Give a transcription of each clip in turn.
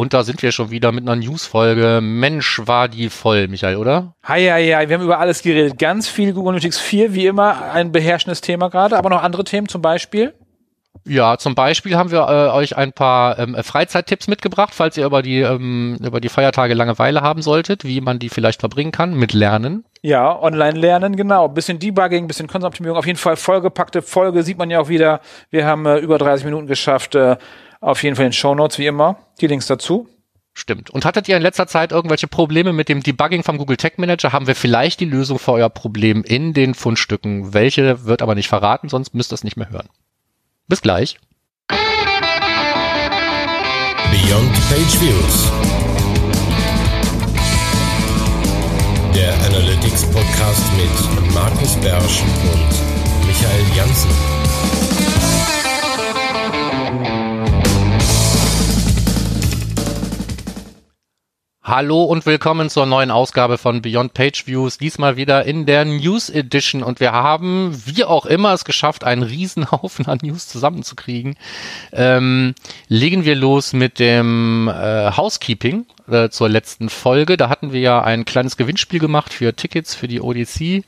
Und da sind wir schon wieder mit einer News-Folge. Mensch, war die voll, Michael, oder? Hi, hi, hi. Wir haben über alles geredet. Ganz viel Google Analytics 4, wie immer, ein beherrschendes Thema gerade, aber noch andere Themen zum Beispiel. Ja, zum Beispiel haben wir äh, euch ein paar ähm, Freizeittipps mitgebracht, falls ihr über die, ähm, über die Feiertage Langeweile haben solltet, wie man die vielleicht verbringen kann mit Lernen. Ja, online lernen, genau. Bisschen Debugging, bisschen Konzeptoptimierung. Auf jeden Fall vollgepackte Folge, sieht man ja auch wieder. Wir haben äh, über 30 Minuten geschafft. Äh, auf jeden Fall in den Show Notes, wie immer. Die Links dazu. Stimmt. Und hattet ihr in letzter Zeit irgendwelche Probleme mit dem Debugging vom Google Tag Manager? Haben wir vielleicht die Lösung für euer Problem in den Fundstücken? Welche wird aber nicht verraten, sonst müsst ihr es nicht mehr hören. Bis gleich. Beyond Page Views. Der Analytics Podcast mit Markus Bersch und Michael Janssen. Hallo und willkommen zur neuen Ausgabe von Beyond Page Views. Diesmal wieder in der News Edition und wir haben, wie auch immer, es geschafft, einen Riesenhaufen an News zusammenzukriegen. Ähm, legen wir los mit dem äh, Housekeeping äh, zur letzten Folge. Da hatten wir ja ein kleines Gewinnspiel gemacht für Tickets für die ODC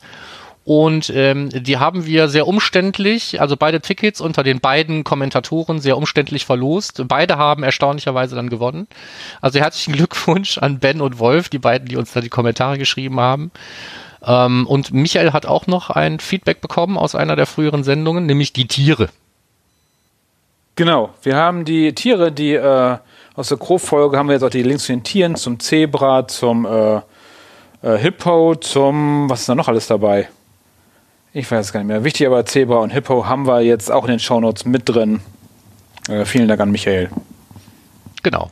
und ähm, die haben wir sehr umständlich, also beide Tickets unter den beiden Kommentatoren sehr umständlich verlost. Beide haben erstaunlicherweise dann gewonnen. Also herzlichen Glückwunsch an Ben und Wolf, die beiden, die uns da die Kommentare geschrieben haben. Ähm, und Michael hat auch noch ein Feedback bekommen aus einer der früheren Sendungen, nämlich die Tiere. Genau, wir haben die Tiere, die äh, aus der Crow-Folge haben wir jetzt auch die Links zu den Tieren, zum Zebra, zum äh, äh, Hippo, zum, was ist da noch alles dabei? Ich weiß es gar nicht mehr. Wichtig aber Zebra und Hippo haben wir jetzt auch in den Shownotes mit drin. Äh, vielen Dank an Michael. Genau.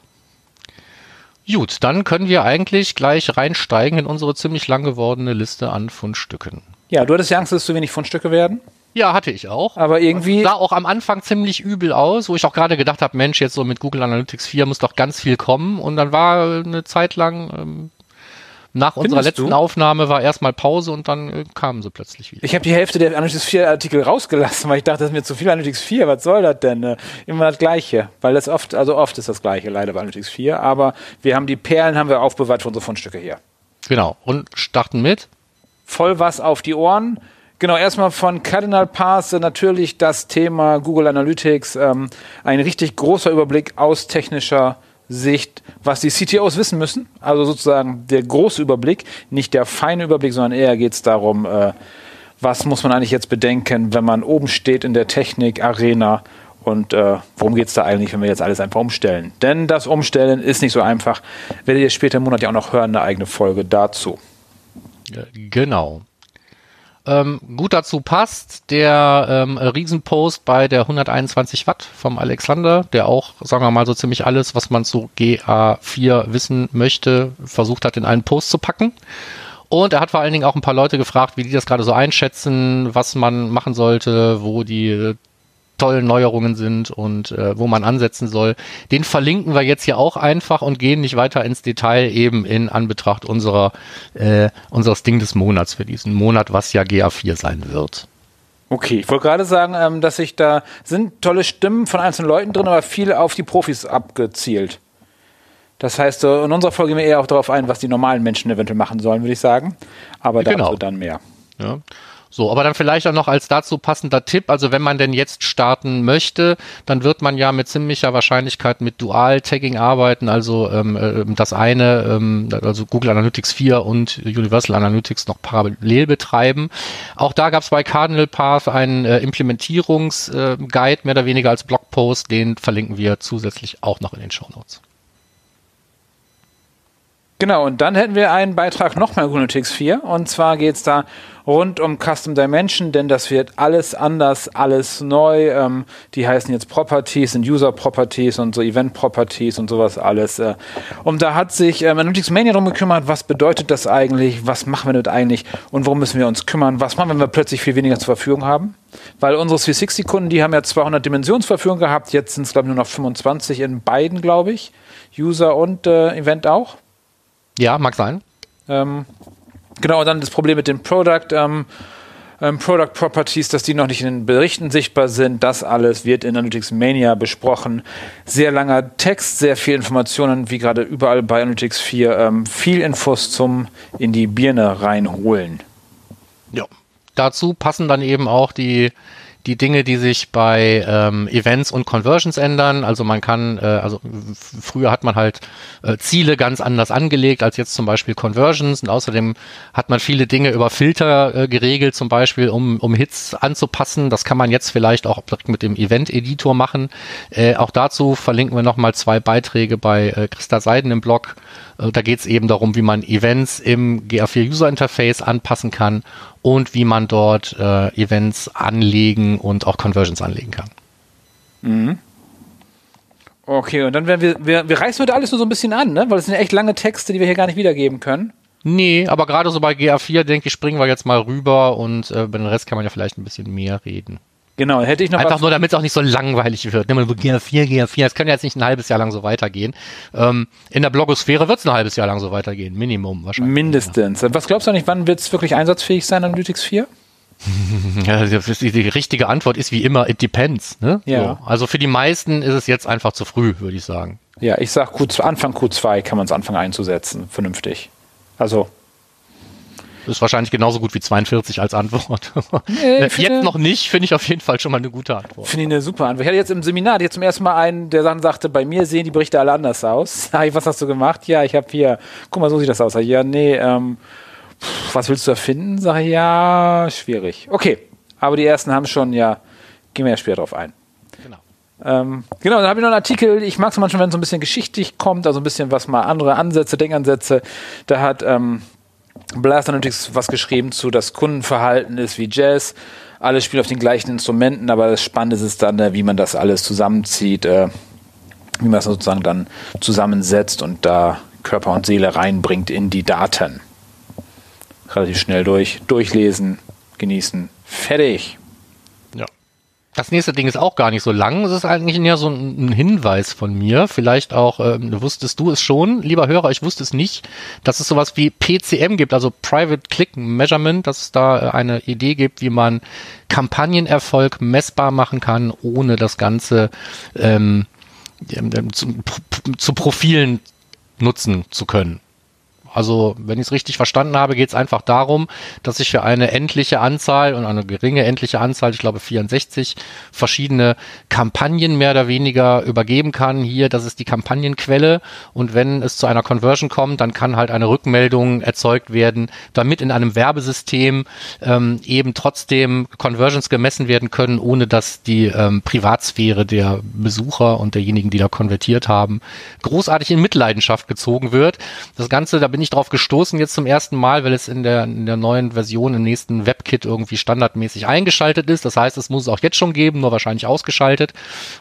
Gut, dann können wir eigentlich gleich reinsteigen in unsere ziemlich lang gewordene Liste an Fundstücken. Ja, du hattest ja Angst, dass es zu wenig Fundstücke werden? Ja, hatte ich auch. Aber irgendwie. Sah auch am Anfang ziemlich übel aus, wo ich auch gerade gedacht habe, Mensch, jetzt so mit Google Analytics 4 muss doch ganz viel kommen. Und dann war eine Zeit lang ähm, nach Findest unserer letzten du? Aufnahme war erstmal Pause und dann äh, kamen sie plötzlich wieder. Ich habe die Hälfte der Analytics 4 Artikel rausgelassen, weil ich dachte, das ist mir zu viel Analytics 4. Was soll das denn? Äh, immer das Gleiche. Weil das oft, also oft ist das Gleiche leider bei Analytics 4. Aber wir haben die Perlen haben wir aufbewahrt für unsere Fundstücke hier. Genau. Und starten mit? Voll was auf die Ohren. Genau, erstmal von Cardinal Pass natürlich das Thema Google Analytics. Ähm, ein richtig großer Überblick aus technischer Sicht, was die CTOs wissen müssen. Also sozusagen der große Überblick, nicht der feine Überblick, sondern eher geht es darum, äh, was muss man eigentlich jetzt bedenken, wenn man oben steht in der Technik-Arena und äh, worum geht es da eigentlich, wenn wir jetzt alles einfach umstellen? Denn das Umstellen ist nicht so einfach. Werdet ihr später im Monat ja auch noch hören, eine eigene Folge dazu. Genau. Ähm, gut dazu passt der ähm, Riesenpost bei der 121 Watt vom Alexander, der auch, sagen wir mal, so ziemlich alles, was man zu GA4 wissen möchte, versucht hat, in einen Post zu packen. Und er hat vor allen Dingen auch ein paar Leute gefragt, wie die das gerade so einschätzen, was man machen sollte, wo die tollen Neuerungen sind und äh, wo man ansetzen soll. Den verlinken wir jetzt hier auch einfach und gehen nicht weiter ins Detail eben in Anbetracht unserer äh, unseres Ding des Monats für diesen Monat, was ja GA4 sein wird. Okay, ich wollte gerade sagen, ähm, dass sich da sind tolle Stimmen von einzelnen Leuten drin, aber viel auf die Profis abgezielt. Das heißt, in unserer Folge gehen wir eher auch darauf ein, was die normalen Menschen eventuell machen sollen, würde ich sagen. Aber dazu genau. dann mehr. Ja. So, aber dann vielleicht auch noch als dazu passender Tipp, also wenn man denn jetzt starten möchte, dann wird man ja mit ziemlicher Wahrscheinlichkeit mit Dual-Tagging arbeiten, also ähm, äh, das eine, ähm, also Google Analytics 4 und Universal Analytics noch parallel betreiben. Auch da gab es bei Cardinal Path einen äh, Implementierungsguide, äh, mehr oder weniger als Blogpost, den verlinken wir zusätzlich auch noch in den Show Notes. Genau, und dann hätten wir einen Beitrag nochmal Google Analytics 4. Und zwar geht es da rund um Custom Dimension, denn das wird alles anders, alles neu. Ähm, die heißen jetzt Properties, sind User Properties und so Event Properties und sowas alles. Äh. Und da hat sich ähm, Analytics Mania darum gekümmert, was bedeutet das eigentlich, was machen wir damit eigentlich und worum müssen wir uns kümmern, was machen wir, wenn wir plötzlich viel weniger zur Verfügung haben. Weil unsere 360-Kunden, die haben ja 200 Dimensionen zur Verfügung gehabt, jetzt sind es glaube ich nur noch 25 in beiden, glaube ich. User und äh, Event auch. Ja, mag sein. Ähm, Genau, dann das Problem mit dem Product. Ähm, ähm, Product Properties, dass die noch nicht in den Berichten sichtbar sind. Das alles wird in Analytics Mania besprochen. Sehr langer Text, sehr viel Informationen, wie gerade überall bei Analytics 4. Ähm, viel Infos zum in die Birne reinholen. Ja. Dazu passen dann eben auch die die Dinge, die sich bei ähm, Events und Conversions ändern. Also man kann, äh, also früher hat man halt äh, Ziele ganz anders angelegt als jetzt zum Beispiel Conversions und außerdem hat man viele Dinge über Filter äh, geregelt, zum Beispiel um, um Hits anzupassen. Das kann man jetzt vielleicht auch direkt mit dem Event-Editor machen. Äh, auch dazu verlinken wir nochmal zwei Beiträge bei äh, Christa Seiden im Blog. Äh, da geht es eben darum, wie man Events im GA4 User Interface anpassen kann und wie man dort äh, Events anlegen und auch Conversions anlegen kann. Mhm. Okay, und dann werden wir, wir, wir reißen heute alles nur so ein bisschen an, ne? weil es sind echt lange Texte, die wir hier gar nicht wiedergeben können. Nee, aber gerade so bei GA4, denke ich, springen wir jetzt mal rüber und äh, bei den Rest kann man ja vielleicht ein bisschen mehr reden. Genau, hätte ich noch Einfach nur, damit es auch nicht so langweilig wird. Nimm mal GA4, GA4, es kann ja jetzt nicht ein halbes Jahr lang so weitergehen. Ähm, in der Blogosphäre wird es ein halbes Jahr lang so weitergehen, Minimum wahrscheinlich. Mindestens. Was glaubst du nicht, wann wird es wirklich einsatzfähig sein, Analytics 4? Ja, die, die, richtige Antwort ist wie immer, it depends. Ne? Ja. So. Also für die meisten ist es jetzt einfach zu früh, würde ich sagen. Ja, ich sag Q2, Anfang Q2 kann man es anfangen einzusetzen, vernünftig. Also ist wahrscheinlich genauso gut wie 42 als Antwort. Nee, jetzt noch nicht, finde ich auf jeden Fall schon mal eine gute Antwort. Finde ich eine super Antwort. Ich hatte jetzt im Seminar jetzt zum ersten Mal einen, der dann sagte, bei mir sehen die Berichte alle anders aus. was hast du gemacht? Ja, ich habe hier, guck mal, so sieht das aus. Ja, nee, ähm, was willst du erfinden? Sag ich, ja, schwierig. Okay, aber die ersten haben schon, ja, gehen wir ja später drauf ein. Genau. Ähm, genau, dann habe ich noch einen Artikel, ich mag es manchmal, wenn es so ein bisschen geschichtlich kommt, also ein bisschen was mal andere Ansätze, Denkansätze. Da hat ähm, Blast Analytics was geschrieben zu, das Kundenverhalten ist wie Jazz. Alles spielt auf den gleichen Instrumenten, aber das Spannende ist dann, äh, wie man das alles zusammenzieht, äh, wie man das sozusagen dann zusammensetzt und da Körper und Seele reinbringt in die Daten. Relativ schnell durch, durchlesen, genießen, fertig. Das nächste Ding ist auch gar nicht so lang. Es ist eigentlich eher so ein, Hinweis von mir. Vielleicht auch, ähm, wusstest du es schon, lieber Hörer, ich wusste es nicht, dass es sowas wie PCM gibt, also Private Click Measurement, dass es da äh, eine Idee gibt, wie man Kampagnenerfolg messbar machen kann, ohne das Ganze ähm, zu, zu Profilen nutzen zu können. Also, wenn ich es richtig verstanden habe, geht es einfach darum, dass ich für eine endliche Anzahl und eine geringe endliche Anzahl, ich glaube 64, verschiedene Kampagnen mehr oder weniger übergeben kann. Hier, das ist die Kampagnenquelle und wenn es zu einer Conversion kommt, dann kann halt eine Rückmeldung erzeugt werden, damit in einem Werbesystem ähm, eben trotzdem Conversions gemessen werden können, ohne dass die ähm, Privatsphäre der Besucher und derjenigen, die da konvertiert haben, großartig in Mitleidenschaft gezogen wird. Das Ganze, da bin bin ich drauf gestoßen jetzt zum ersten Mal, weil es in der, in der neuen Version im nächsten WebKit irgendwie standardmäßig eingeschaltet ist. Das heißt, es muss es auch jetzt schon geben, nur wahrscheinlich ausgeschaltet.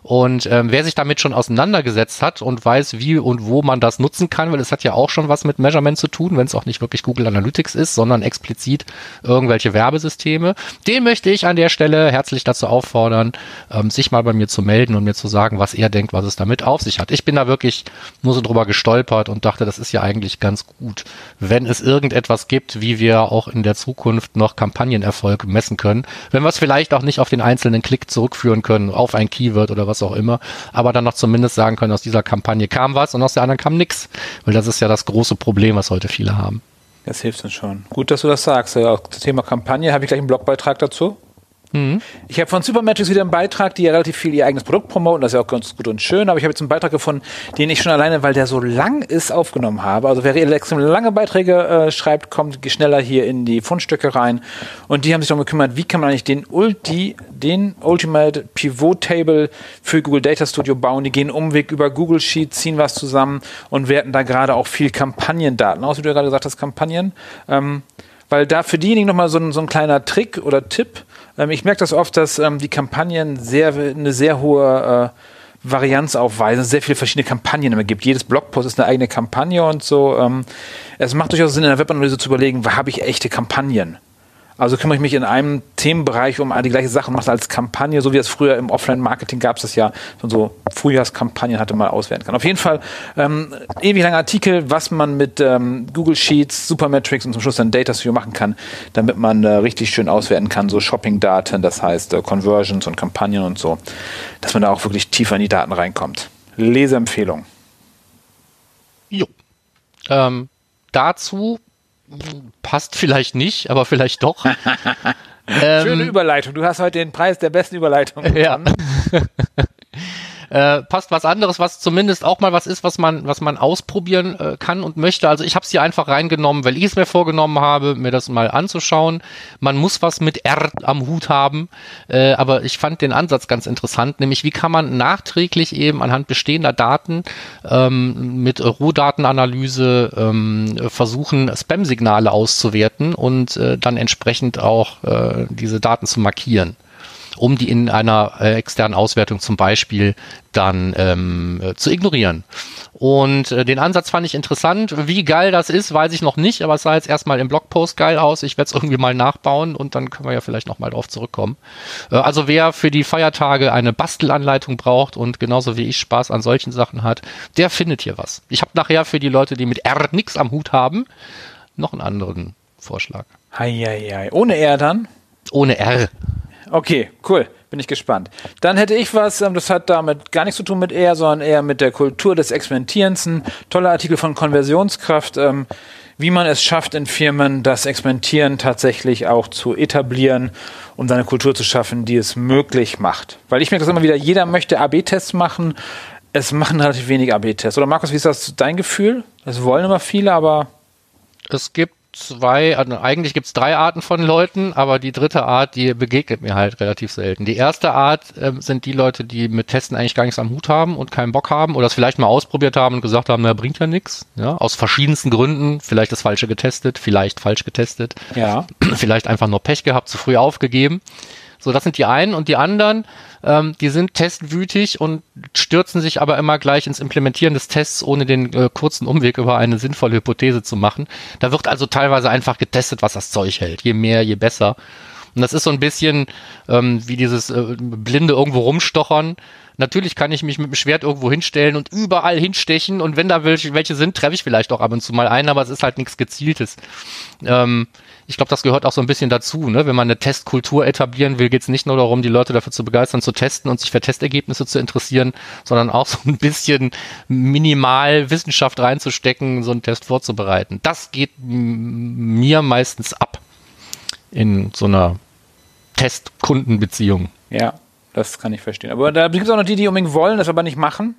Und ähm, wer sich damit schon auseinandergesetzt hat und weiß, wie und wo man das nutzen kann, weil es hat ja auch schon was mit Measurement zu tun, wenn es auch nicht wirklich Google Analytics ist, sondern explizit irgendwelche Werbesysteme, den möchte ich an der Stelle herzlich dazu auffordern, ähm, sich mal bei mir zu melden und mir zu sagen, was er denkt, was es damit auf sich hat. Ich bin da wirklich nur so drüber gestolpert und dachte, das ist ja eigentlich ganz gut gut, wenn es irgendetwas gibt, wie wir auch in der Zukunft noch Kampagnenerfolg messen können. Wenn wir es vielleicht auch nicht auf den einzelnen Klick zurückführen können, auf ein Keyword oder was auch immer, aber dann noch zumindest sagen können, aus dieser Kampagne kam was und aus der anderen kam nichts. Weil das ist ja das große Problem, was heute viele haben. Das hilft uns schon. Gut, dass du das sagst. Auch das Thema Kampagne habe ich gleich einen Blogbeitrag dazu. Ich habe von Supermetrics wieder einen Beitrag, die ja relativ viel ihr eigenes Produkt promoten, das ist ja auch ganz gut und schön, aber ich habe jetzt einen Beitrag gefunden, den ich schon alleine, weil der so lang ist, aufgenommen habe. Also wer extrem lange Beiträge äh, schreibt, kommt schneller hier in die Fundstücke rein. Und die haben sich darum gekümmert, wie kann man eigentlich den, Ulti, den Ultimate Pivot Table für Google Data Studio bauen. Die gehen Umweg über Google Sheet, ziehen was zusammen und werten da gerade auch viel Kampagnendaten aus, wie du ja gerade gesagt hast, Kampagnen. Ähm, weil da für diejenigen nochmal so ein, so ein kleiner Trick oder Tipp. Ähm, ich merke das oft, dass ähm, die Kampagnen sehr, eine sehr hohe äh, Varianz aufweisen, sehr viele verschiedene Kampagnen immer gibt. Jedes Blogpost ist eine eigene Kampagne und so. Ähm, es macht durchaus Sinn, in der Webanalyse zu überlegen, habe ich echte Kampagnen? Also kümmere ich mich in einem Themenbereich um die gleiche Sache und mache es als Kampagne, so wie es früher im Offline-Marketing gab es das ja, so Frühjahrskampagnen hatte man auswerten kann. Auf jeden Fall ähm, ewig langer Artikel, was man mit ähm, Google Sheets, Supermetrics und zum Schluss dann Data Studio machen kann, damit man äh, richtig schön auswerten kann, so Shopping-Daten, das heißt äh, Conversions und Kampagnen und so, dass man da auch wirklich tiefer in die Daten reinkommt. Leseempfehlung. Jo. Ähm, dazu passt vielleicht nicht, aber vielleicht doch. Schöne ähm, Überleitung. Du hast heute den Preis der besten Überleitung. Ja. äh, passt was anderes, was zumindest auch mal was ist, was man, was man ausprobieren äh, kann und möchte. Also ich habe es hier einfach reingenommen, weil ich es mir vorgenommen habe, mir das mal anzuschauen. Man muss was mit R am Hut haben, äh, aber ich fand den Ansatz ganz interessant, nämlich wie kann man nachträglich eben anhand bestehender Daten ähm, mit Rohdatenanalyse ähm, versuchen, Spam-Signale auszuwerten und äh, dann entsprechend auch äh, diese Daten zu markieren um die in einer äh, externen Auswertung zum Beispiel dann ähm, äh, zu ignorieren. Und äh, den Ansatz fand ich interessant. Wie geil das ist, weiß ich noch nicht, aber es sah jetzt erstmal im Blogpost geil aus. Ich werde es irgendwie mal nachbauen und dann können wir ja vielleicht nochmal drauf zurückkommen. Äh, also wer für die Feiertage eine Bastelanleitung braucht und genauso wie ich Spaß an solchen Sachen hat, der findet hier was. Ich habe nachher für die Leute, die mit R nix am Hut haben, noch einen anderen Vorschlag. Hei, hei, hei. Ohne R dann? Ohne R. Okay, cool. Bin ich gespannt. Dann hätte ich was, ähm, das hat damit gar nichts zu tun mit eher, sondern eher mit der Kultur des Experimentierens. Ein toller Artikel von Konversionskraft, ähm, wie man es schafft, in Firmen das Experimentieren tatsächlich auch zu etablieren, um eine Kultur zu schaffen, die es möglich macht. Weil ich merke das immer wieder, jeder möchte AB-Tests machen, es machen relativ wenig AB-Tests. Oder Markus, wie ist das dein Gefühl? Es wollen immer viele, aber es gibt zwei, also eigentlich gibt es drei Arten von Leuten, aber die dritte Art, die begegnet mir halt relativ selten. Die erste Art äh, sind die Leute, die mit Testen eigentlich gar nichts am Hut haben und keinen Bock haben oder es vielleicht mal ausprobiert haben und gesagt haben, na, bringt ja nichts. Ja, aus verschiedensten Gründen, vielleicht das Falsche getestet, vielleicht falsch getestet, ja. vielleicht einfach nur Pech gehabt, zu früh aufgegeben. So, das sind die einen und die anderen, ähm, die sind testwütig und stürzen sich aber immer gleich ins Implementieren des Tests, ohne den äh, kurzen Umweg über eine sinnvolle Hypothese zu machen. Da wird also teilweise einfach getestet, was das Zeug hält. Je mehr, je besser. Und das ist so ein bisschen ähm, wie dieses äh, blinde irgendwo rumstochern. Natürlich kann ich mich mit dem Schwert irgendwo hinstellen und überall hinstechen und wenn da welche, welche sind, treffe ich vielleicht auch ab und zu mal einen, aber es ist halt nichts Gezieltes. Ähm, ich glaube, das gehört auch so ein bisschen dazu. Ne? Wenn man eine Testkultur etablieren will, geht es nicht nur darum, die Leute dafür zu begeistern, zu testen und sich für Testergebnisse zu interessieren, sondern auch so ein bisschen minimal Wissenschaft reinzustecken, so einen Test vorzubereiten. Das geht mir meistens ab in so einer Test-Kundenbeziehung. Ja, das kann ich verstehen. Aber da gibt es auch noch die, die unbedingt wollen, das aber nicht machen.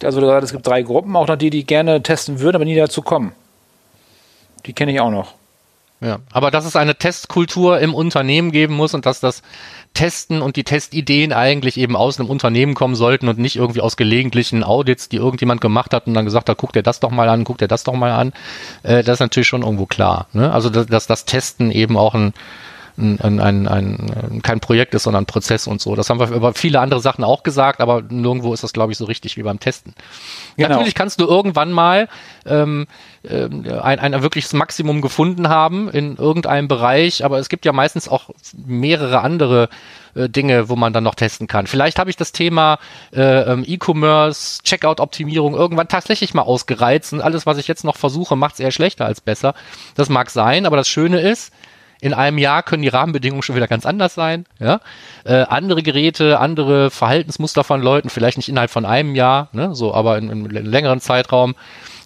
Also es gibt drei Gruppen, auch noch die, die gerne testen würden, aber nie dazu kommen. Die kenne ich auch noch. Ja, aber dass es eine Testkultur im Unternehmen geben muss und dass das Testen und die Testideen eigentlich eben aus einem Unternehmen kommen sollten und nicht irgendwie aus gelegentlichen Audits, die irgendjemand gemacht hat und dann gesagt hat, guck dir das doch mal an, guck dir das doch mal an. Äh, das ist natürlich schon irgendwo klar. Ne? Also dass, dass das Testen eben auch ein ein, ein, ein, kein Projekt ist, sondern ein Prozess und so. Das haben wir über viele andere Sachen auch gesagt, aber nirgendwo ist das, glaube ich, so richtig wie beim Testen. Genau. Natürlich kannst du irgendwann mal ähm, äh, ein, ein wirkliches Maximum gefunden haben in irgendeinem Bereich, aber es gibt ja meistens auch mehrere andere äh, Dinge, wo man dann noch testen kann. Vielleicht habe ich das Thema äh, ähm, E-Commerce, Checkout-Optimierung irgendwann tatsächlich mal ausgereizt und alles, was ich jetzt noch versuche, macht es eher schlechter als besser. Das mag sein, aber das Schöne ist, in einem Jahr können die Rahmenbedingungen schon wieder ganz anders sein. Ja? Äh, andere Geräte, andere Verhaltensmuster von Leuten, vielleicht nicht innerhalb von einem Jahr, ne? so, aber in, in einem längeren Zeitraum.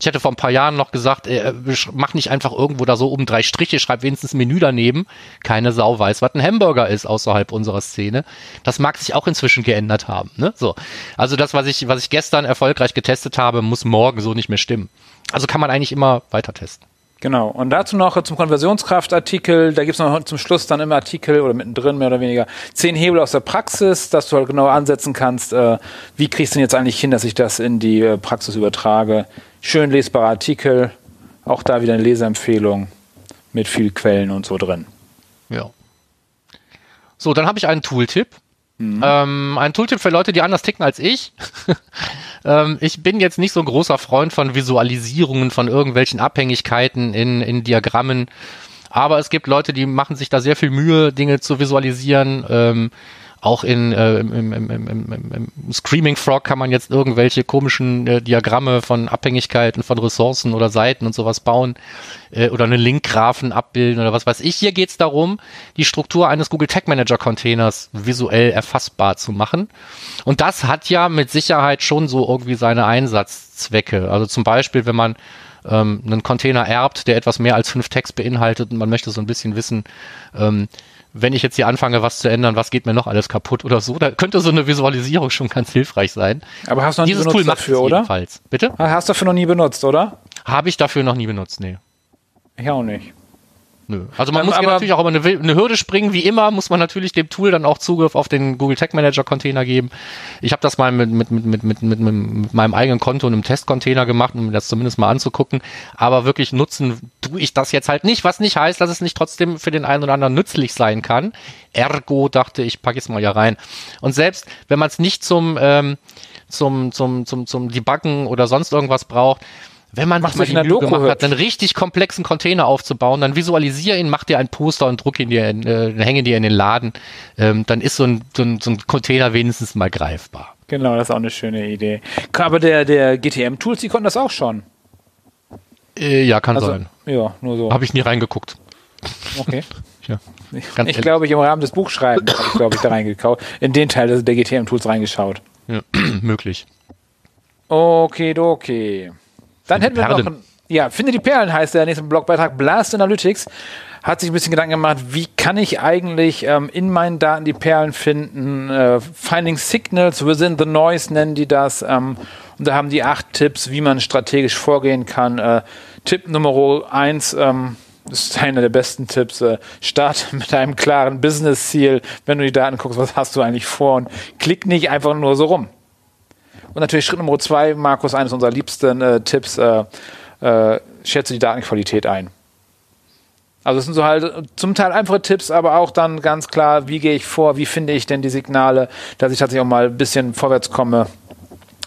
Ich hätte vor ein paar Jahren noch gesagt, äh, mach nicht einfach irgendwo da so oben drei Striche, schreib wenigstens ein Menü daneben. Keine Sau weiß, was ein Hamburger ist außerhalb unserer Szene. Das mag sich auch inzwischen geändert haben. Ne? So. Also das, was ich, was ich gestern erfolgreich getestet habe, muss morgen so nicht mehr stimmen. Also kann man eigentlich immer weiter testen. Genau. Und dazu noch zum Konversionskraftartikel. Da gibt es noch zum Schluss dann immer Artikel oder mittendrin mehr oder weniger zehn Hebel aus der Praxis, dass du halt genau ansetzen kannst, äh, wie kriegst du denn jetzt eigentlich hin, dass ich das in die äh, Praxis übertrage. Schön lesbarer Artikel. Auch da wieder eine Leseempfehlung mit viel Quellen und so drin. Ja. So, dann habe ich einen Tooltip. Mhm. Ähm, ein Tooltip für Leute, die anders ticken als ich. ähm, ich bin jetzt nicht so ein großer Freund von Visualisierungen von irgendwelchen Abhängigkeiten in, in Diagrammen. Aber es gibt Leute, die machen sich da sehr viel Mühe, Dinge zu visualisieren. Ähm, auch in äh, im, im, im, im, im Screaming Frog kann man jetzt irgendwelche komischen äh, Diagramme von Abhängigkeiten von Ressourcen oder Seiten und sowas bauen äh, oder einen Linkgraphen abbilden oder was weiß ich. Hier geht es darum, die Struktur eines Google Tag Manager Containers visuell erfassbar zu machen. Und das hat ja mit Sicherheit schon so irgendwie seine Einsatzzwecke. Also zum Beispiel, wenn man ähm, einen Container erbt, der etwas mehr als fünf Tags beinhaltet und man möchte so ein bisschen wissen, ähm, wenn ich jetzt hier anfange, was zu ändern, was geht mir noch alles kaputt oder so, da könnte so eine Visualisierung schon ganz hilfreich sein. Aber hast du noch nie Dieses benutzt Tool macht dafür, oder? jedenfalls. Bitte? Hast du dafür noch nie benutzt, oder? Habe ich dafür noch nie benutzt, nee. Ich auch nicht. Nö. Also man Ähm, muss aber- natürlich auch über eine, eine Hürde springen. Wie immer muss man natürlich dem Tool dann auch Zugriff auf den Google Tag Manager Container geben. Ich habe das mal mit, mit, mit, mit, mit, mit, mit meinem eigenen Konto in einem Testcontainer gemacht, um mir das zumindest mal anzugucken. Aber wirklich nutzen tue ich das jetzt halt nicht, was nicht heißt, dass es nicht trotzdem für den einen oder anderen nützlich sein kann. Ergo dachte ich, packe es mal hier rein. Und selbst wenn man es nicht zum, ähm, zum, zum, zum, zum Debuggen oder sonst irgendwas braucht, wenn man Macht's sich mal die Mühe gemacht hat, einen richtig komplexen Container aufzubauen, dann visualisier ihn, mach dir ein Poster und druck ihn dir, in, äh, hänge dir in den Laden, ähm, dann ist so ein, so, ein, so ein Container wenigstens mal greifbar. Genau, das ist auch eine schöne Idee. Aber der, der GTM-Tools, die konnten das auch schon. Äh, ja, kann Also, sein. ja, nur so. Habe ich nie reingeguckt. Okay. Ja, Ich, glaube, ich im Rahmen des Buchschreibens habe ich, glaube ich, da reingekauft. In den Teil des- der GTM-Tools reingeschaut. ja möglich. Okay, okay. Dann hätten wir noch ja, finde die Perlen heißt der nächste Blogbeitrag. Blast Analytics hat sich ein bisschen Gedanken gemacht, wie kann ich eigentlich ähm, in meinen Daten die Perlen finden? Äh, Finding Signals within the noise nennen die das. Ähm, und da haben die acht Tipps, wie man strategisch vorgehen kann. Äh, Tipp Nummer eins, ähm, das ist einer der besten Tipps. Äh, start mit einem klaren Business-Ziel. Wenn du die Daten guckst, was hast du eigentlich vor? Und klick nicht einfach nur so rum. Und natürlich Schritt Nummer zwei, Markus, eines unserer liebsten äh, Tipps, äh, äh, schätze die Datenqualität ein. Also es sind so halt zum Teil einfache Tipps, aber auch dann ganz klar, wie gehe ich vor, wie finde ich denn die Signale, dass ich tatsächlich auch mal ein bisschen vorwärts komme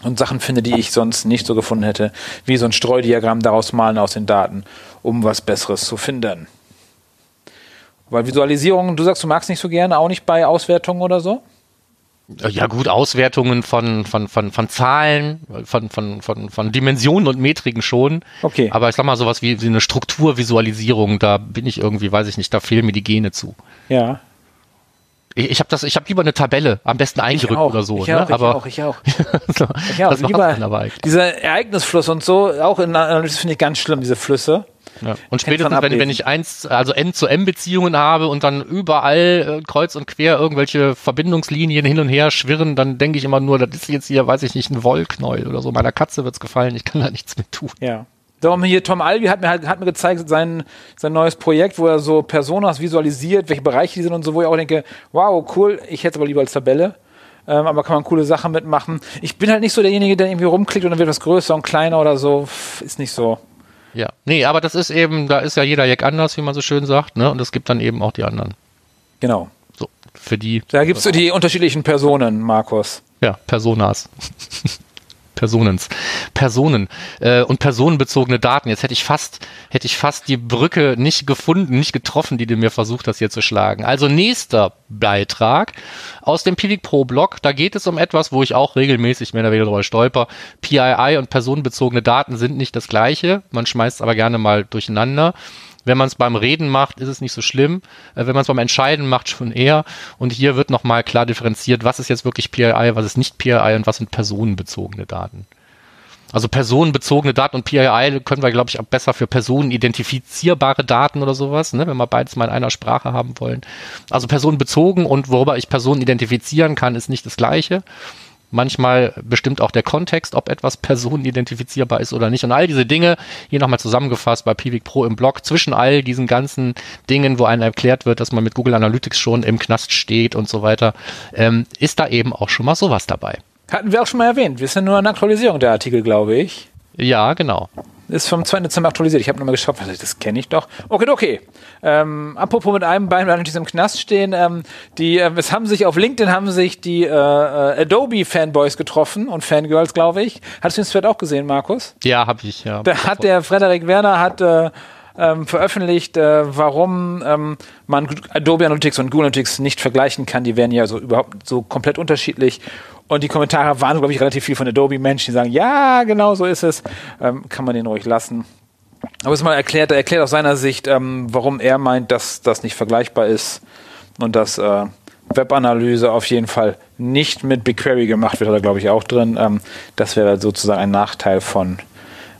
und Sachen finde, die ich sonst nicht so gefunden hätte, wie so ein Streudiagramm daraus malen aus den Daten, um was Besseres zu finden. Weil Visualisierung, du sagst, du magst nicht so gerne, auch nicht bei Auswertungen oder so? Ja gut, Auswertungen von, von, von, von Zahlen, von, von, von, von Dimensionen und Metriken schon. Okay. Aber ich sag mal sowas wie, wie eine Strukturvisualisierung, da bin ich irgendwie, weiß ich nicht, da fehlen mir die Gene zu. Ja. Ich, ich habe das, ich habe lieber eine Tabelle, am besten eingerückt oder so. ich ne? auch, ich aber auch, ich auch. so, Ja, das macht lieber aber dieser Ereignisfluss und so, auch in Analyse finde ich ganz schlimm, diese Flüsse. Ja. Und spätestens, wenn, wenn ich eins, also N zu M Beziehungen habe und dann überall äh, kreuz und quer irgendwelche Verbindungslinien hin und her schwirren, dann denke ich immer nur, das ist jetzt hier, weiß ich nicht, ein Wollknäuel oder so. Meiner Katze wird's gefallen, ich kann da nichts mit tun. Ja. Darum hier Tom Albi hat mir halt, hat mir gezeigt sein, sein neues Projekt, wo er so Personas visualisiert, welche Bereiche die sind und so, wo ich auch denke, wow, cool, ich hätte es aber lieber als Tabelle. Ähm, aber kann man coole Sachen mitmachen. Ich bin halt nicht so derjenige, der irgendwie rumklickt und dann wird was größer und kleiner oder so. Ist nicht so. Ja. Nee, aber das ist eben, da ist ja jeder Jack anders, wie man so schön sagt, ne? Und es gibt dann eben auch die anderen. Genau. So, für die, Da gibt es so die unterschiedlichen Personen, Markus. ja, Personas. Personens. Personen äh, und personenbezogene Daten. Jetzt hätte ich fast, hätte ich fast die Brücke nicht gefunden, nicht getroffen, die du mir versucht hast hier zu schlagen. Also nächster Beitrag aus dem Pivik Pro Blog. Da geht es um etwas, wo ich auch regelmäßig mehr oder weniger drüber stolper. PII und personenbezogene Daten sind nicht das gleiche. Man schmeißt aber gerne mal durcheinander. Wenn man es beim Reden macht, ist es nicht so schlimm. Äh, wenn man es beim Entscheiden macht, schon eher. Und hier wird nochmal klar differenziert, was ist jetzt wirklich PII, was ist nicht PII und was sind personenbezogene Daten. Also personenbezogene Daten und PII können wir, glaube ich, auch besser für personenidentifizierbare Daten oder sowas, ne, wenn wir beides mal in einer Sprache haben wollen. Also personenbezogen und worüber ich Personen identifizieren kann, ist nicht das gleiche. Manchmal bestimmt auch der Kontext, ob etwas personenidentifizierbar ist oder nicht. Und all diese Dinge, hier nochmal zusammengefasst bei Pivik Pro im Blog, zwischen all diesen ganzen Dingen, wo einem erklärt wird, dass man mit Google Analytics schon im Knast steht und so weiter, ähm, ist da eben auch schon mal sowas dabei. Hatten wir auch schon mal erwähnt. Wir sind nur eine Aktualisierung der Artikel, glaube ich. Ja, genau. Ist vom 2. Dezember aktualisiert. Ich habe nochmal geschaut, das kenne ich doch. Okay, okay. Ähm, apropos mit einem Bein in diesem Knast stehen, ähm, die, ähm, es haben sich auf LinkedIn haben sich die äh, äh, Adobe-Fanboys getroffen und Fangirls, glaube ich. Hattest du den Thread auch gesehen, Markus? Ja, habe ich, ja. Da hat der Frederik Werner hat äh, ähm, veröffentlicht, äh, warum ähm, man Adobe Analytics und Google Analytics nicht vergleichen kann. Die werden ja so überhaupt so komplett unterschiedlich. Und die Kommentare waren, glaube ich, relativ viel von Adobe-Menschen, die sagen, ja, genau so ist es. Ähm, kann man den ruhig lassen. Aber es ist mal erklärt, er erklärt aus seiner Sicht, ähm, warum er meint, dass das nicht vergleichbar ist und dass äh, Webanalyse auf jeden Fall nicht mit BigQuery gemacht wird, hat er glaube ich auch drin. Ähm, das wäre sozusagen ein Nachteil von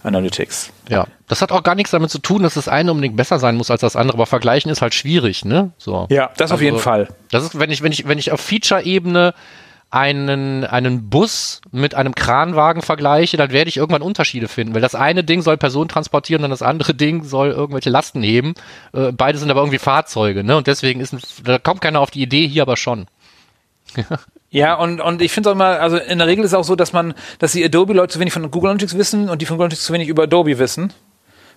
Analytics. Ja, das hat auch gar nichts damit zu tun, dass das eine unbedingt besser sein muss als das andere, aber vergleichen ist halt schwierig, ne? So. Ja, das also, auf jeden Fall. Das ist, wenn ich, wenn ich, wenn ich auf Feature-Ebene einen, einen Bus mit einem Kranwagen vergleiche, dann werde ich irgendwann Unterschiede finden, weil das eine Ding soll Personen transportieren und das andere Ding soll irgendwelche Lasten heben. Äh, beide sind aber irgendwie Fahrzeuge, ne? Und deswegen ist, da kommt keiner auf die Idee, hier aber schon. Ja, und, und ich finde auch immer, also in der Regel ist es auch so, dass man, dass die Adobe-Leute zu wenig von Google Analytics wissen und die von Google Analytics zu wenig über Adobe wissen.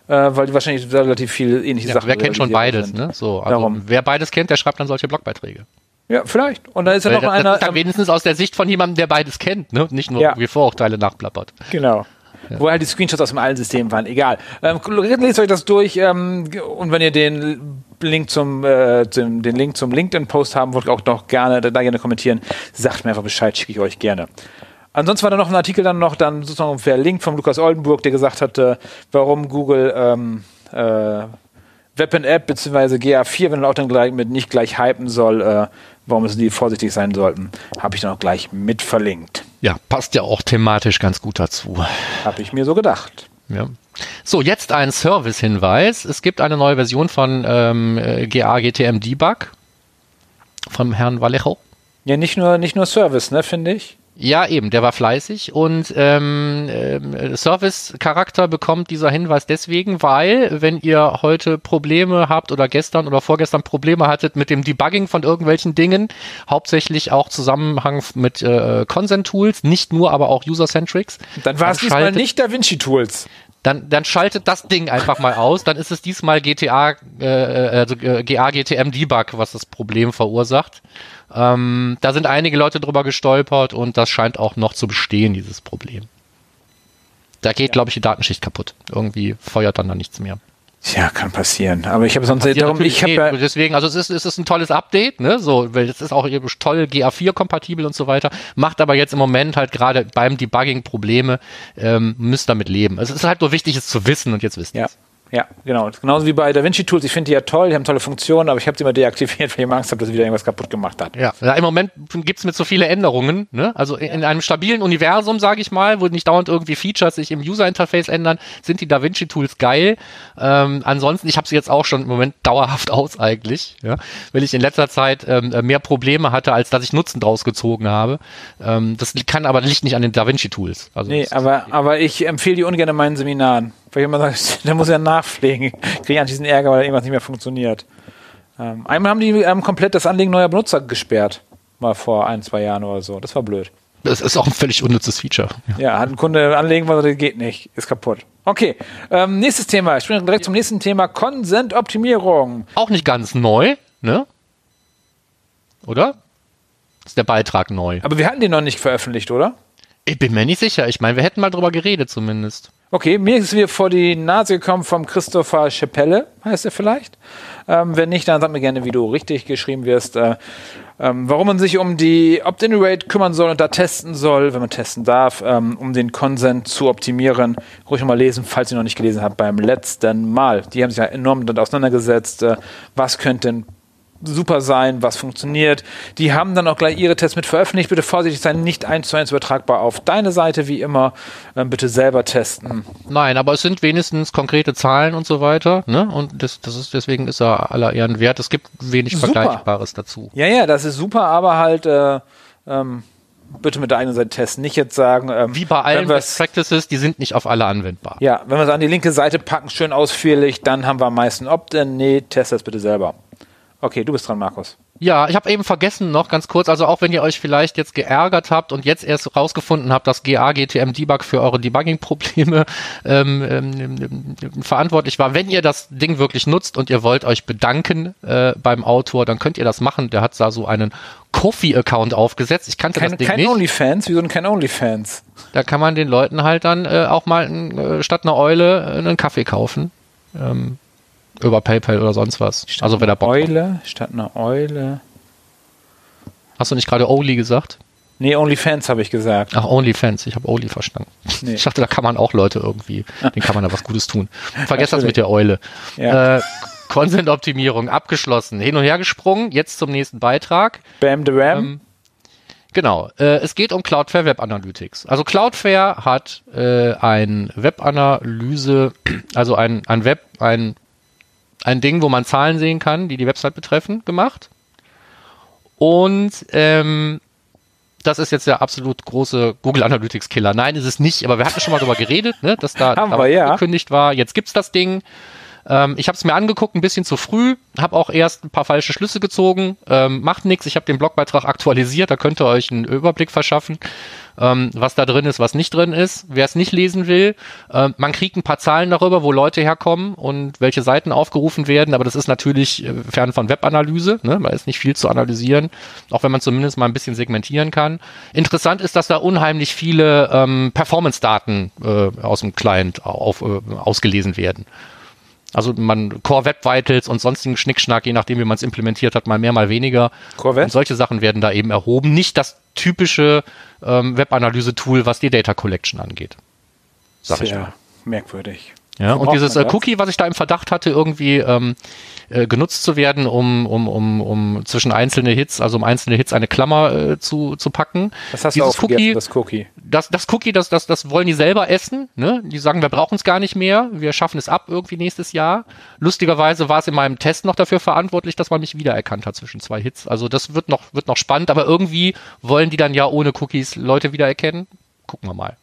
Äh, weil die wahrscheinlich relativ viel ähnliche ja, Sachen Wer kennt schon beides, sind. ne? So, also Darum. wer beides kennt, der schreibt dann solche Blogbeiträge. Ja, vielleicht. Und da ist ja noch das, einer. Das wenigstens aus der Sicht von jemandem, der beides kennt, ne? Nicht nur ja. irgendwie Vorurteile nachplappert. Genau. Ja. Wo halt die Screenshots aus dem alten System waren, egal. Ähm, lest euch das durch ähm, und wenn ihr den Link zum, äh, zum den Link zum LinkedIn-Post haben wollt, auch noch gerne, da gerne kommentieren, sagt mir einfach Bescheid, schicke ich euch gerne. Ansonsten war da noch ein Artikel dann noch dann sozusagen verlinkt von Lukas Oldenburg, der gesagt hatte, warum Google ähm, äh, Weapon App bzw. GA4, wenn man auch dann gleich mit nicht gleich hypen soll, äh, warum müssen die vorsichtig sein sollten, habe ich dann auch gleich mit verlinkt. Ja, passt ja auch thematisch ganz gut dazu. Habe ich mir so gedacht. Ja. So, jetzt ein Service-Hinweis. Es gibt eine neue Version von ähm, GA GTM Debug vom Herrn Vallejo. Ja, nicht nur, nicht nur Service, ne, finde ich. Ja, eben, der war fleißig und ähm, äh, Service-Charakter bekommt dieser Hinweis deswegen, weil wenn ihr heute Probleme habt oder gestern oder vorgestern Probleme hattet mit dem Debugging von irgendwelchen Dingen, hauptsächlich auch Zusammenhang mit äh, Consent-Tools, nicht nur, aber auch User-Centrics. Dann war es diesmal nicht DaVinci-Tools dann, dann schaltet das Ding einfach mal aus. Dann ist es diesmal GTA, äh, also äh, GA GTM Debug, was das Problem verursacht. Ähm, da sind einige Leute drüber gestolpert und das scheint auch noch zu bestehen, dieses Problem. Da geht, ja. glaube ich, die Datenschicht kaputt. Irgendwie feuert dann da nichts mehr. Ja, kann passieren. Aber ich habe sonst darum, ich habe ja deswegen, also es ist, es ist ein tolles Update, ne? So, weil es ist auch toll GA4 kompatibel und so weiter. Macht aber jetzt im Moment halt gerade beim Debugging Probleme. Ähm, müsst damit leben. Also es ist halt nur wichtig, es zu wissen und jetzt wissen ja. es. Ja, genau. Genauso wie bei DaVinci Tools. Ich finde die ja toll, die haben tolle Funktionen, aber ich habe sie immer deaktiviert, weil ich Angst habe, dass sie wieder irgendwas kaputt gemacht hat. Ja, im Moment gibt es mit so viele Änderungen. Ne? Also in, in einem stabilen Universum, sage ich mal, wo nicht dauernd irgendwie Features sich im User-Interface ändern, sind die DaVinci Tools geil. Ähm, ansonsten, ich habe sie jetzt auch schon im Moment dauerhaft aus eigentlich, ja? weil ich in letzter Zeit ähm, mehr Probleme hatte, als dass ich Nutzen draus gezogen habe. Ähm, das kann aber liegt nicht an den DaVinci Tools. Also nee, aber, aber ich empfehle die ungern in meinen Seminaren. Weil jemand sagt, der muss ja nachpflegen. Kriege ich an diesen Ärger, weil irgendwas nicht mehr funktioniert. Ähm, einmal haben die ähm, komplett das Anlegen neuer Benutzer gesperrt. Mal vor ein, zwei Jahren oder so. Das war blöd. Das ist auch ein völlig unnützes Feature. Ja, hat ein Kunde anlegen wollte, geht nicht. Ist kaputt. Okay, ähm, nächstes Thema. Ich springe direkt zum nächsten Thema. Consent-Optimierung. Auch nicht ganz neu, ne? Oder? Ist der Beitrag neu. Aber wir hatten den noch nicht veröffentlicht, oder? Ich bin mir nicht sicher. Ich meine, wir hätten mal drüber geredet zumindest. Okay, mir ist wieder vor die Nase gekommen vom Christopher Chapelle, heißt er vielleicht. Ähm, wenn nicht, dann sag mir gerne, wie du richtig geschrieben wirst. Äh, ähm, warum man sich um die Opt-in-Rate kümmern soll und da testen soll, wenn man testen darf, ähm, um den Consent zu optimieren. Ruhig mal lesen, falls ihr noch nicht gelesen habt, beim letzten Mal. Die haben sich ja enorm damit auseinandergesetzt. Äh, was könnte denn super sein, was funktioniert. Die haben dann auch gleich ihre Tests mit veröffentlicht. Bitte vorsichtig sein, nicht eins zu eins übertragbar auf deine Seite, wie immer. Ähm, bitte selber testen. Nein, aber es sind wenigstens konkrete Zahlen und so weiter. Ne? Und das, das ist, deswegen ist er aller Ehren wert. Es gibt wenig super. Vergleichbares dazu. Ja, ja, das ist super, aber halt äh, ähm, bitte mit der eigenen Seite testen. Nicht jetzt sagen. Ähm, Wie bei allen Best Practices, die sind nicht auf alle anwendbar. Ja, wenn wir es an die linke Seite packen, schön ausführlich, dann haben wir am meisten Opt-in. Nee, test das bitte selber. Okay, du bist dran, Markus. Ja, ich habe eben vergessen noch ganz kurz, also auch wenn ihr euch vielleicht jetzt geärgert habt und jetzt erst rausgefunden habt, dass GA GTM Debug für eure Debugging-Probleme ähm, ähm, verantwortlich war, wenn ihr das Ding wirklich nutzt und ihr wollt euch bedanken äh, beim Autor, dann könnt ihr das machen. Der hat da so einen Kofi-Account aufgesetzt. Ich kannte kein, das Ding kein nicht. Kein OnlyFans? Wieso denn kein OnlyFans? Da kann man den Leuten halt dann äh, auch mal äh, statt einer Eule äh, einen Kaffee kaufen. Ähm, über PayPal oder sonst was. Statt also wenn er Bock hat. Eule, statt einer Eule. Hast du nicht gerade Oli gesagt? Nee, OnlyFans habe ich gesagt. Ach, OnlyFans. Ich habe Oli verstanden. Nee. Ich dachte, da kann man auch Leute irgendwie, denen kann man da was Gutes tun. Vergesst das mit der Eule. Ja. Äh, Consent-Optimierung abgeschlossen. Hin und her gesprungen. Jetzt zum nächsten Beitrag. Bam the Ram. Ähm, Genau, äh, es geht um Cloudflare Web Analytics. Also Cloudflare hat äh, ein Webanalyse, also ein, ein Web, ein, ein Ding, wo man Zahlen sehen kann, die die Website betreffen, gemacht. Und ähm, das ist jetzt der absolut große Google Analytics Killer. Nein, ist es nicht, aber wir hatten schon mal darüber geredet, ne, dass da, Haben da wir, was ja. angekündigt war. Jetzt gibt's das Ding. Ähm, ich habe es mir angeguckt, ein bisschen zu früh, habe auch erst ein paar falsche Schlüsse gezogen. Ähm, macht nichts, ich habe den Blogbeitrag aktualisiert, da könnt ihr euch einen Überblick verschaffen, ähm, was da drin ist, was nicht drin ist. Wer es nicht lesen will, ähm, man kriegt ein paar Zahlen darüber, wo Leute herkommen und welche Seiten aufgerufen werden, aber das ist natürlich äh, fern von Webanalyse, ne? da ist nicht viel zu analysieren, auch wenn man zumindest mal ein bisschen segmentieren kann. Interessant ist, dass da unheimlich viele ähm, Performance-Daten äh, aus dem Client auf, äh, ausgelesen werden. Also man Core Web Vitals und sonstigen Schnickschnack, je nachdem, wie man es implementiert hat, mal mehr, mal weniger. Core Web? Und solche Sachen werden da eben erhoben. Nicht das typische ähm, Webanalyse-Tool, was die Data Collection angeht. Sag ich mal. Sehr merkwürdig. Ja, und dieses äh? Cookie, was ich da im Verdacht hatte, irgendwie ähm, äh, genutzt zu werden, um, um, um, um zwischen einzelne Hits, also um einzelne Hits eine Klammer äh, zu, zu packen. Das hast du dieses auch vergessen, Cookie, das Cookie. das, das Cookie, das, das, das wollen die selber essen. Ne? Die sagen, wir brauchen es gar nicht mehr. Wir schaffen es ab irgendwie nächstes Jahr. Lustigerweise war es in meinem Test noch dafür verantwortlich, dass man mich wiedererkannt hat zwischen zwei Hits. Also das wird noch, wird noch spannend, aber irgendwie wollen die dann ja ohne Cookies Leute wiedererkennen. Gucken wir mal.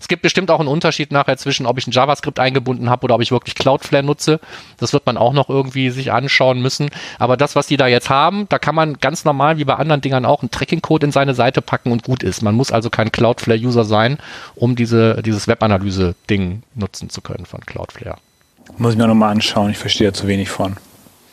Es gibt bestimmt auch einen Unterschied nachher zwischen, ob ich ein JavaScript eingebunden habe oder ob ich wirklich Cloudflare nutze. Das wird man auch noch irgendwie sich anschauen müssen. Aber das, was die da jetzt haben, da kann man ganz normal wie bei anderen Dingern auch einen Tracking-Code in seine Seite packen und gut ist. Man muss also kein Cloudflare-User sein, um diese, dieses Webanalyse-Ding nutzen zu können von Cloudflare. Muss ich mir nochmal anschauen, ich verstehe da zu wenig von.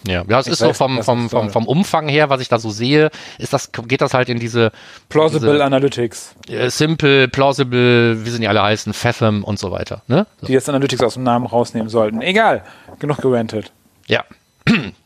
Ja, ja es Ich ist so weiß vom, was vom, vom, soll. vom Umfang her, was ich da so sehe, ist das, geht das halt in diese Plausible Diese- Analytics, äh, Simple, Plausible, wie sie die alle heißen, Fathom und so weiter. Ne? So. die jetzt Analytics aus dem Namen rausnehmen sollten. Egal, genug gerantet. Ja.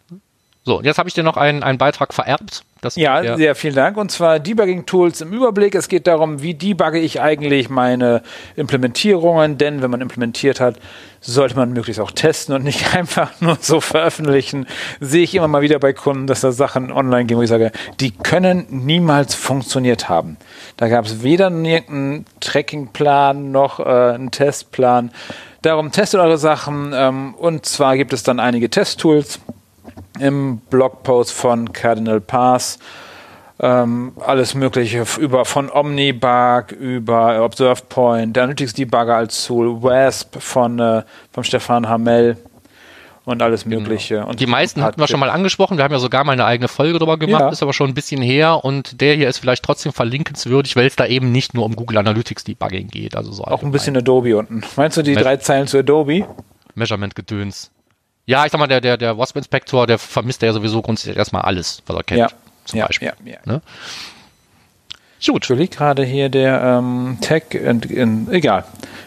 So, jetzt habe ich dir noch einen, einen Beitrag vererbt. Ja, sehr vielen Dank. Und zwar Debugging-Tools im Überblick. Es geht darum, wie debugge ich eigentlich meine Implementierungen. Denn wenn man implementiert hat, sollte man möglichst auch testen und nicht einfach nur so veröffentlichen. Sehe ich immer mal wieder bei Kunden, dass da Sachen online gehen, wo ich sage, die können niemals funktioniert haben. Da gab es weder irgendeinen Trackingplan noch äh, einen Testplan. Darum testet eure Sachen. Ähm, und zwar gibt es dann einige Testtools im Blogpost von Cardinal Pass. Ähm, alles Mögliche über von Omnibug über Observe Point, der Analytics Debugger als Tool, WASP von äh, vom Stefan Hamel und alles Mögliche. Und die meisten hatten wir schon mal angesprochen. Wir haben ja sogar mal eine eigene Folge drüber gemacht, Ja. ist aber schon ein bisschen her. Und der hier ist vielleicht trotzdem verlinkenswürdig, weil es da eben nicht nur um Google Analytics Debugging geht. Also so Auch ein bisschen Adobe unten. Meinst du die Mes- drei Zeilen zu Adobe? Measurement-Gedöns. Ja, ich sag mal, der, der, der WASP-Inspektor, der vermisst ja sowieso grundsätzlich erstmal alles, was er kennt. Ja. Zum ja, Beispiel. ja, ja. Ne? Gut. Überlege gerade hier der ähm, Tag, in, in, egal.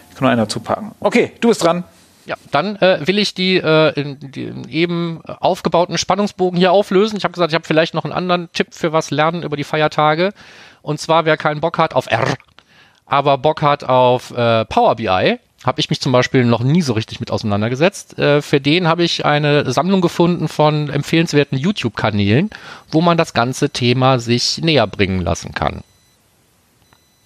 Ich kann nur einer zupacken. Okay, du bist dran. Ja, dann äh, will ich die, äh, in, die eben aufgebauten Spannungsbogen hier auflösen. Ich habe gesagt, ich habe vielleicht noch einen anderen Tipp für was lernen über die Feiertage. Und zwar, wer keinen Bock hat auf R, aber Bock hat auf äh, Power BI, habe ich mich zum Beispiel noch nie so richtig mit auseinandergesetzt. Äh, für den habe ich eine Sammlung gefunden von empfehlenswerten YouTube-Kanälen, wo man das ganze Thema sich näher bringen lassen kann.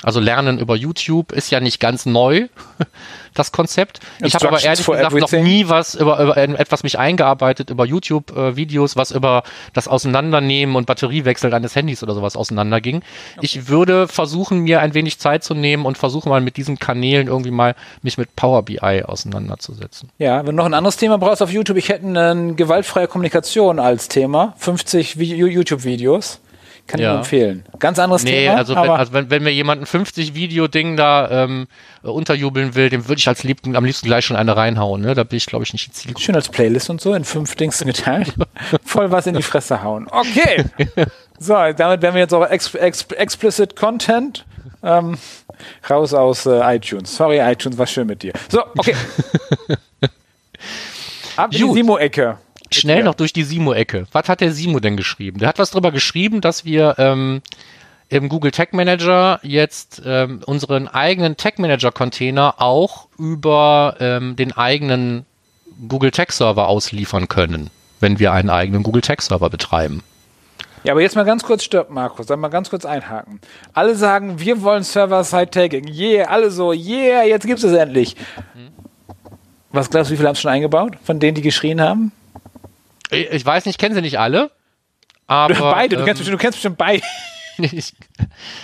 Also Lernen über YouTube ist ja nicht ganz neu, das Konzept. Ich habe aber ehrlich gesagt noch everything. nie was über, über etwas mich eingearbeitet über YouTube-Videos, was über das Auseinandernehmen und Batteriewechsel eines Handys oder sowas auseinanderging. Ich würde versuchen, mir ein wenig Zeit zu nehmen und versuche mal mit diesen Kanälen irgendwie mal mich mit Power BI auseinanderzusetzen. Ja, wenn du noch ein anderes Thema brauchst auf YouTube, ich hätte eine gewaltfreie Kommunikation als Thema. 50 Vi- YouTube-Videos. Kann ich Ja. nur empfehlen. Ganz anderes Nee, Thema. also, wenn, also wenn, wenn mir jemand ein 50-Video-Ding da ähm, äh, unterjubeln will, dem würde ich als liebsten, am liebsten gleich schon eine reinhauen. Ne? Da bin ich, glaube ich, nicht die Zielgruppe. schön als Playlist und so in fünf Dings geteilt. Voll was in die Fresse hauen. Okay. So, damit werden wir jetzt auch ex ex explicit Content ähm, raus aus äh, iTunes. Sorry, iTunes, war schön mit dir. So, okay. Ab in die. Simo-Ecke. Schnell noch durch die Simo-Ecke. Was hat der Simo denn geschrieben? Der hat was drüber geschrieben, dass wir ähm, im Google Tag Manager jetzt ähm, unseren eigenen Tag Manager Container auch über ähm, den eigenen Google Tag Server ausliefern können, wenn wir einen eigenen Google Tag Server betreiben. Ja, aber jetzt mal ganz kurz stopp, Markus. Dann mal ganz kurz einhaken. Alle sagen, wir wollen Server-Side-Tagging. Yeah, alle so, yeah, jetzt gibt es endlich. Was glaubst du, wie viele haben es schon eingebaut? Von denen, die geschrien haben? Ich, ich weiß nicht, kennen sie nicht alle. Aber, beide, du, ähm, kennst bestimmt, du kennst bestimmt beide. Ich,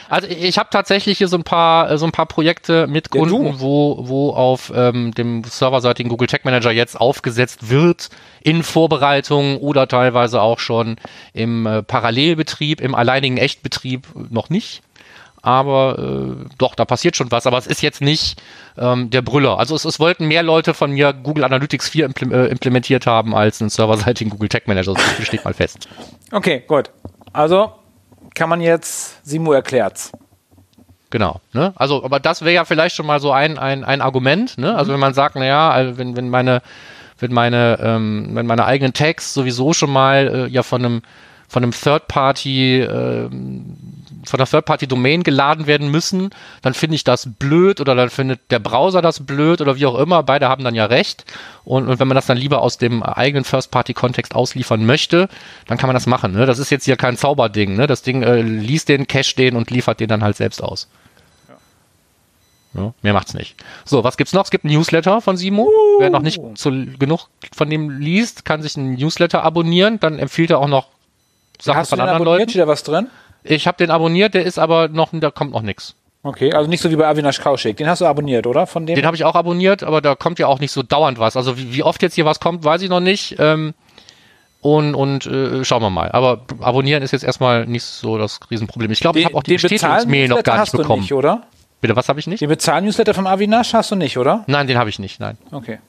also ich habe tatsächlich hier so ein paar äh, so ein paar Projekte mit Ja. Kunden, wo wo auf ähm, dem serverseitigen Google Tag Manager jetzt aufgesetzt wird in Vorbereitung oder teilweise auch schon im äh, Parallelbetrieb, im alleinigen Echtbetrieb noch nicht. Aber äh, doch, da passiert schon was. Aber es ist jetzt nicht ähm, der Brüller. Also es, es wollten mehr Leute von mir Google Analytics 4 implem äh, implementiert haben als einen serverseitigen Google Tag Manager. Das steht mal fest. Okay, gut. Also kann man jetzt, Simo erklärt's. Genau. Ne? Also, aber das wäre ja vielleicht schon mal so ein, ein, ein Argument. Ne? Also wenn man sagt, naja, also wenn, wenn meine, wenn meine, ähm, wenn meine eigenen Tags sowieso schon mal äh, ja von einem von einem Third-Party, ähm, von einer Third-Party-Domain geladen werden müssen, dann finde ich das blöd oder dann findet der Browser das blöd oder wie auch immer. Beide haben dann ja recht. Und, und wenn man das dann lieber aus dem eigenen First-Party-Kontext ausliefern möchte, dann kann man das machen. Ne? Das ist jetzt hier kein Zauberding. Ne? Das Ding äh, liest den, cache den und liefert den dann halt selbst aus. Ja, mehr macht's nicht. So, was gibt's noch? Es gibt ein Newsletter von Simo. Wer noch nicht zu, genug von dem liest, kann sich einen Newsletter abonnieren. Dann empfiehlt er auch noch Sachen Hast du von den anderen abonniert? Leuten. Steht da was drin? Ich habe den abonniert, der ist aber noch, da kommt noch nichts. Okay, also nicht so wie bei Avinash Kaushik. Den hast du abonniert, oder? Von dem? Den habe ich auch abonniert, aber da kommt ja auch nicht so dauernd was. Also wie, wie oft jetzt hier was kommt, weiß ich noch nicht. Ähm, und und äh, schauen wir mal. Aber abonnieren ist jetzt erstmal nicht so das Riesenproblem. Ich glaube, ich habe auch die Bestätigungsmail noch gar nicht bekommen. nicht, oder? Bitte, was habe ich nicht? Den Bezahlen-Newsletter vom Avinash hast du nicht, oder? Nein, den habe ich nicht. Nein. Okay.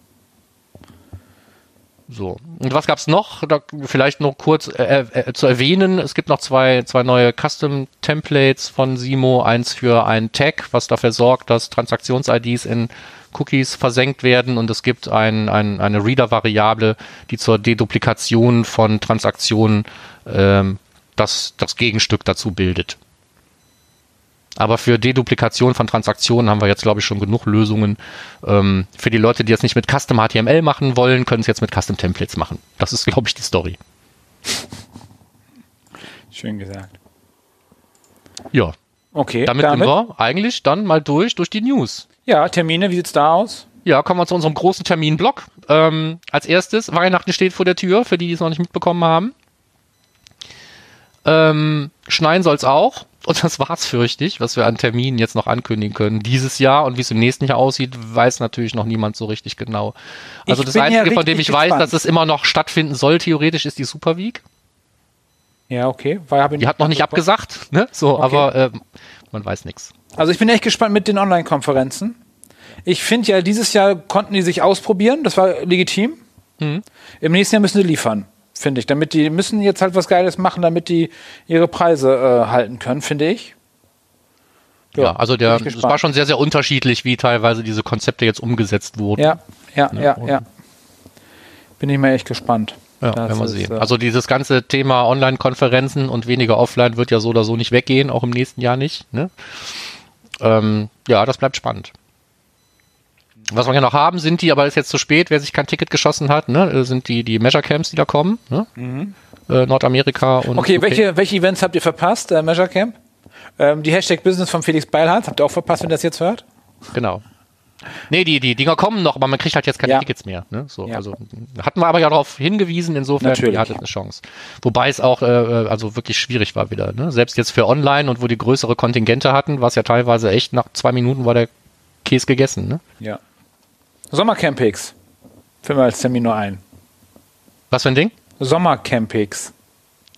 So. Und was gab's noch? Da vielleicht noch kurz äh, äh, zu erwähnen. Es gibt noch zwei, zwei neue Custom-Templates von Simo. Eins für einen Tag, was dafür sorgt, dass Transaktions-IDs in Cookies versenkt werden. Und es gibt ein, ein, eine Reader-Variable, die zur Deduplikation von Transaktionen ähm, das, das Gegenstück dazu bildet. Aber für Deduplikation von Transaktionen haben wir jetzt, glaube ich, schon genug Lösungen. Ähm, für die Leute, die jetzt nicht mit Custom HTML machen wollen, können es jetzt mit Custom Templates machen. Das ist, glaube ich, die Story. Schön gesagt. Ja, Okay, damit, sind wir eigentlich dann mal durch, durch die News. Ja, Termine, wie sieht's da aus? Ja, kommen wir zu unserem großen Terminblock. Ähm, als erstes, Weihnachten steht vor der Tür, für die, die es noch nicht mitbekommen haben. Ähm, schneien soll es auch. Und das war's, fürchte ich, was wir an Terminen jetzt noch ankündigen können. Dieses Jahr und wie es im nächsten Jahr aussieht, weiß natürlich noch niemand so richtig genau. Also Ich das bin ja Einzige, von dem ich weiß, gespannt. dass es immer noch stattfinden soll, theoretisch, ist die Super Week. Ja, okay. Die hat noch nicht abgesagt, ne? So, Okay. aber ähm, man weiß nichts. Also ich bin echt gespannt mit den Online-Konferenzen. Ich finde ja, dieses Jahr konnten die sich ausprobieren, das war legitim. Mhm. Im nächsten Jahr müssen sie liefern, finde ich. Damit die müssen jetzt halt was Geiles machen, damit die ihre Preise äh, halten können, finde ich. Ja, also der, es war schon sehr, sehr unterschiedlich, wie teilweise diese Konzepte jetzt umgesetzt wurden. Ja, ja, Ne, ja, und- ja. Bin ich mal echt gespannt. Ja, Das werden wir sehen. äh, Also dieses ganze Thema Online-Konferenzen und weniger offline wird ja so oder so nicht weggehen, auch im nächsten Jahr nicht. Ne? Ähm, ja, das bleibt spannend. Was wir ja noch haben, sind die, aber ist jetzt zu spät, wer sich kein Ticket geschossen hat, ne, äh, sind die, die Measure Camps, die da kommen. Ne? Äh, Nordamerika und Mhm. Okay, UK. welche, welche Events habt ihr verpasst, äh, Measure Camp? Ähm, die Hashtag Business von Felix Beilhardt, habt ihr auch verpasst, wenn ihr das jetzt hört? Genau. Nee, die, die Dinger kommen noch, aber man kriegt halt jetzt keine Ja. Tickets mehr. Ne? So, Ja. Also hatten wir aber ja darauf hingewiesen, insofern Natürlich. ihr hattet eine Chance. Wobei es auch äh, also wirklich schwierig war wieder. Ne? Selbst jetzt für online und wo die größere Kontingente hatten, war es ja teilweise echt nach zwei Minuten war der Käse gegessen. Ne? Ja. Sommercampix. Führen wir als Termin nur ein. Was für ein Ding? Sommercampix.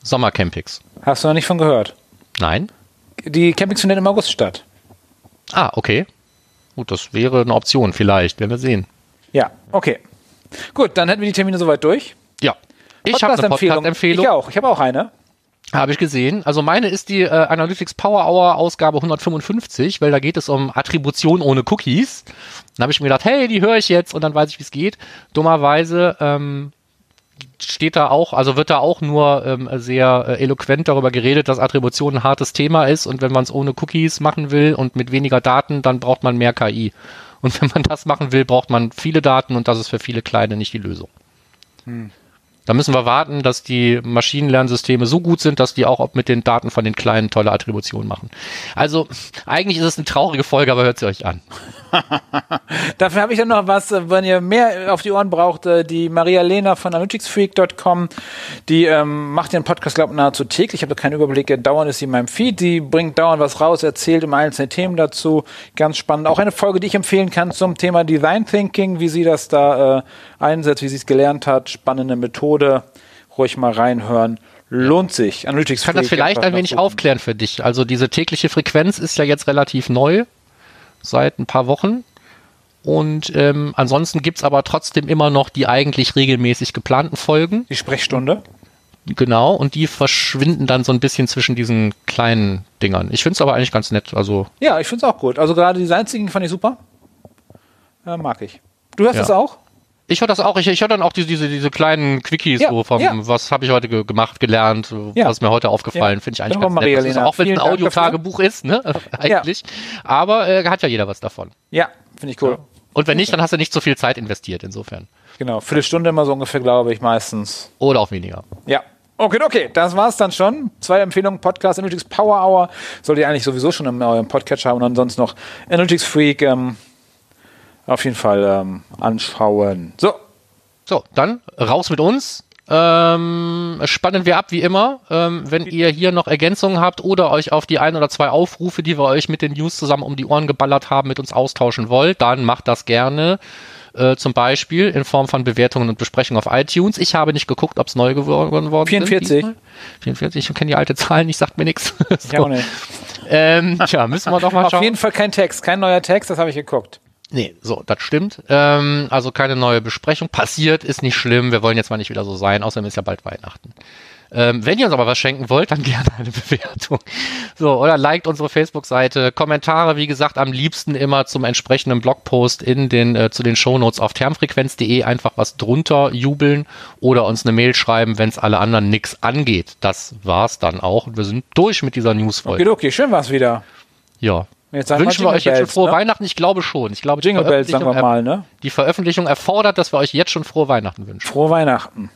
Sommercampings. Hast du noch nicht von gehört? Nein? Die Campings finden im August statt. Ah, okay. Gut, das wäre eine Option vielleicht, werden wir sehen. Ja, okay. Gut, dann hätten wir die Termine soweit durch. Ja. Ich habe eine Podcast-Empfehlung. Ich auch. Ich habe auch eine. Habe ich gesehen. Also meine ist die äh, Analytics Power Hour Ausgabe 155, weil da geht es um Attribution ohne Cookies. Dann habe ich mir gedacht, hey, die höre ich jetzt und dann weiß ich, wie es geht. Dummerweise ähm, steht da auch, also wird da auch nur ähm, sehr äh, eloquent darüber geredet, dass Attribution ein hartes Thema ist und wenn man es ohne Cookies machen will und mit weniger Daten, dann braucht man mehr KI. Und wenn man das machen will, braucht man viele Daten und das ist für viele Kleine nicht die Lösung. Hm. Da müssen wir warten, dass die Maschinenlernsysteme so gut sind, dass die auch mit den Daten von den Kleinen tolle Attributionen machen. Also eigentlich ist es eine traurige Folge, aber hört sie euch an. Dafür habe ich dann noch was, wenn ihr mehr auf die Ohren braucht, äh, die Maria Lena von analyticsfreak.com, die ähm, macht den Podcast, glaube ich, nahezu täglich. Ich habe keinen Überblick, dauernd ist sie in meinem Feed. Die bringt dauernd was raus, erzählt immer einzelne Themen dazu. Ganz spannend. Auch eine Folge, die ich empfehlen kann zum Thema Design Thinking, wie sie das da äh, einsetzt, wie sie es gelernt hat. Spannende Methode. Ruhig mal reinhören. Lohnt sich. Analytics ich kann das vielleicht ein wenig aufklären für dich. Also diese tägliche Frequenz ist ja jetzt relativ neu, seit ein paar Wochen. Und ähm, ansonsten gibt's aber trotzdem immer noch die eigentlich regelmäßig geplanten Folgen. Die Sprechstunde. Genau, und die verschwinden dann so ein bisschen zwischen diesen kleinen Dingern. Ich finde es aber eigentlich ganz nett. Also ja, ich finde es auch gut. Also gerade die Thinking fand ich super. Äh, mag ich. Du hörst es auch? Ich höre das auch. Ich, ich höre dann auch diese, diese, diese kleinen Quickies, ja, so vom, ja. was habe ich heute ge gemacht, gelernt, ja. was ist mir heute aufgefallen, finde ich eigentlich ganz Maria nett. Auch wenn es ein Audiotagebuch ist, ne? eigentlich. Aber äh, hat ja jeder was davon. Ja, finde ich cool. Und wenn nicht, dann hast du nicht so viel Zeit investiert, insofern. Genau, Viertelstunde immer so ungefähr, glaube ich, meistens. Oder auch weniger. Ja. Okay, okay, das war's dann schon. Zwei Empfehlungen, Podcast, Analytics Power Hour. Solltet ihr eigentlich sowieso schon in eurem Podcatcher haben und ansonsten noch Analytics Freak. Ähm, auf jeden Fall ähm, anschauen. So. So, dann raus mit uns. Ähm, spannen wir ab wie immer. Ähm, wenn ihr hier noch Ergänzungen habt oder euch auf die ein oder zwei Aufrufe, die wir euch mit den News zusammen um die Ohren geballert haben, mit uns austauschen wollt, dann macht das gerne. Äh, zum Beispiel in Form von Bewertungen und Besprechungen auf iTunes. Ich habe nicht geguckt, ob es neu geworden worden 44. Sind 44. Ich kenne die alte Zahl nicht, sagt mir nichts. so. Ich auch nicht. Ähm, tja, müssen wir doch mal schauen. Auf jeden Fall kein Text, kein neuer Text, das habe ich geguckt. Nee, so, das stimmt. Ähm, also keine neue Besprechung. Passiert, ist nicht schlimm. Wir wollen jetzt mal nicht wieder so sein. Außerdem ist ja bald Weihnachten. Ähm, wenn ihr uns aber was schenken wollt, dann gerne eine Bewertung. So, oder liked unsere Facebook-Seite. Kommentare, wie gesagt, am liebsten immer zum entsprechenden Blogpost in den, äh, zu den Shownotes auf termfrequenz.de einfach was drunter jubeln oder uns eine Mail schreiben, wenn es alle anderen nichts angeht. Das war's dann auch. Und wir sind durch mit dieser Newsfolge. Okay, okay, schön war's wieder. Ja, Wünschen wir euch jetzt schon frohe ne? Weihnachten? Ich glaube schon. Ich glaube, Jingle Bells, sagen wir mal, ne? Die Veröffentlichung erfordert, dass wir euch jetzt schon frohe Weihnachten wünschen. Frohe Weihnachten.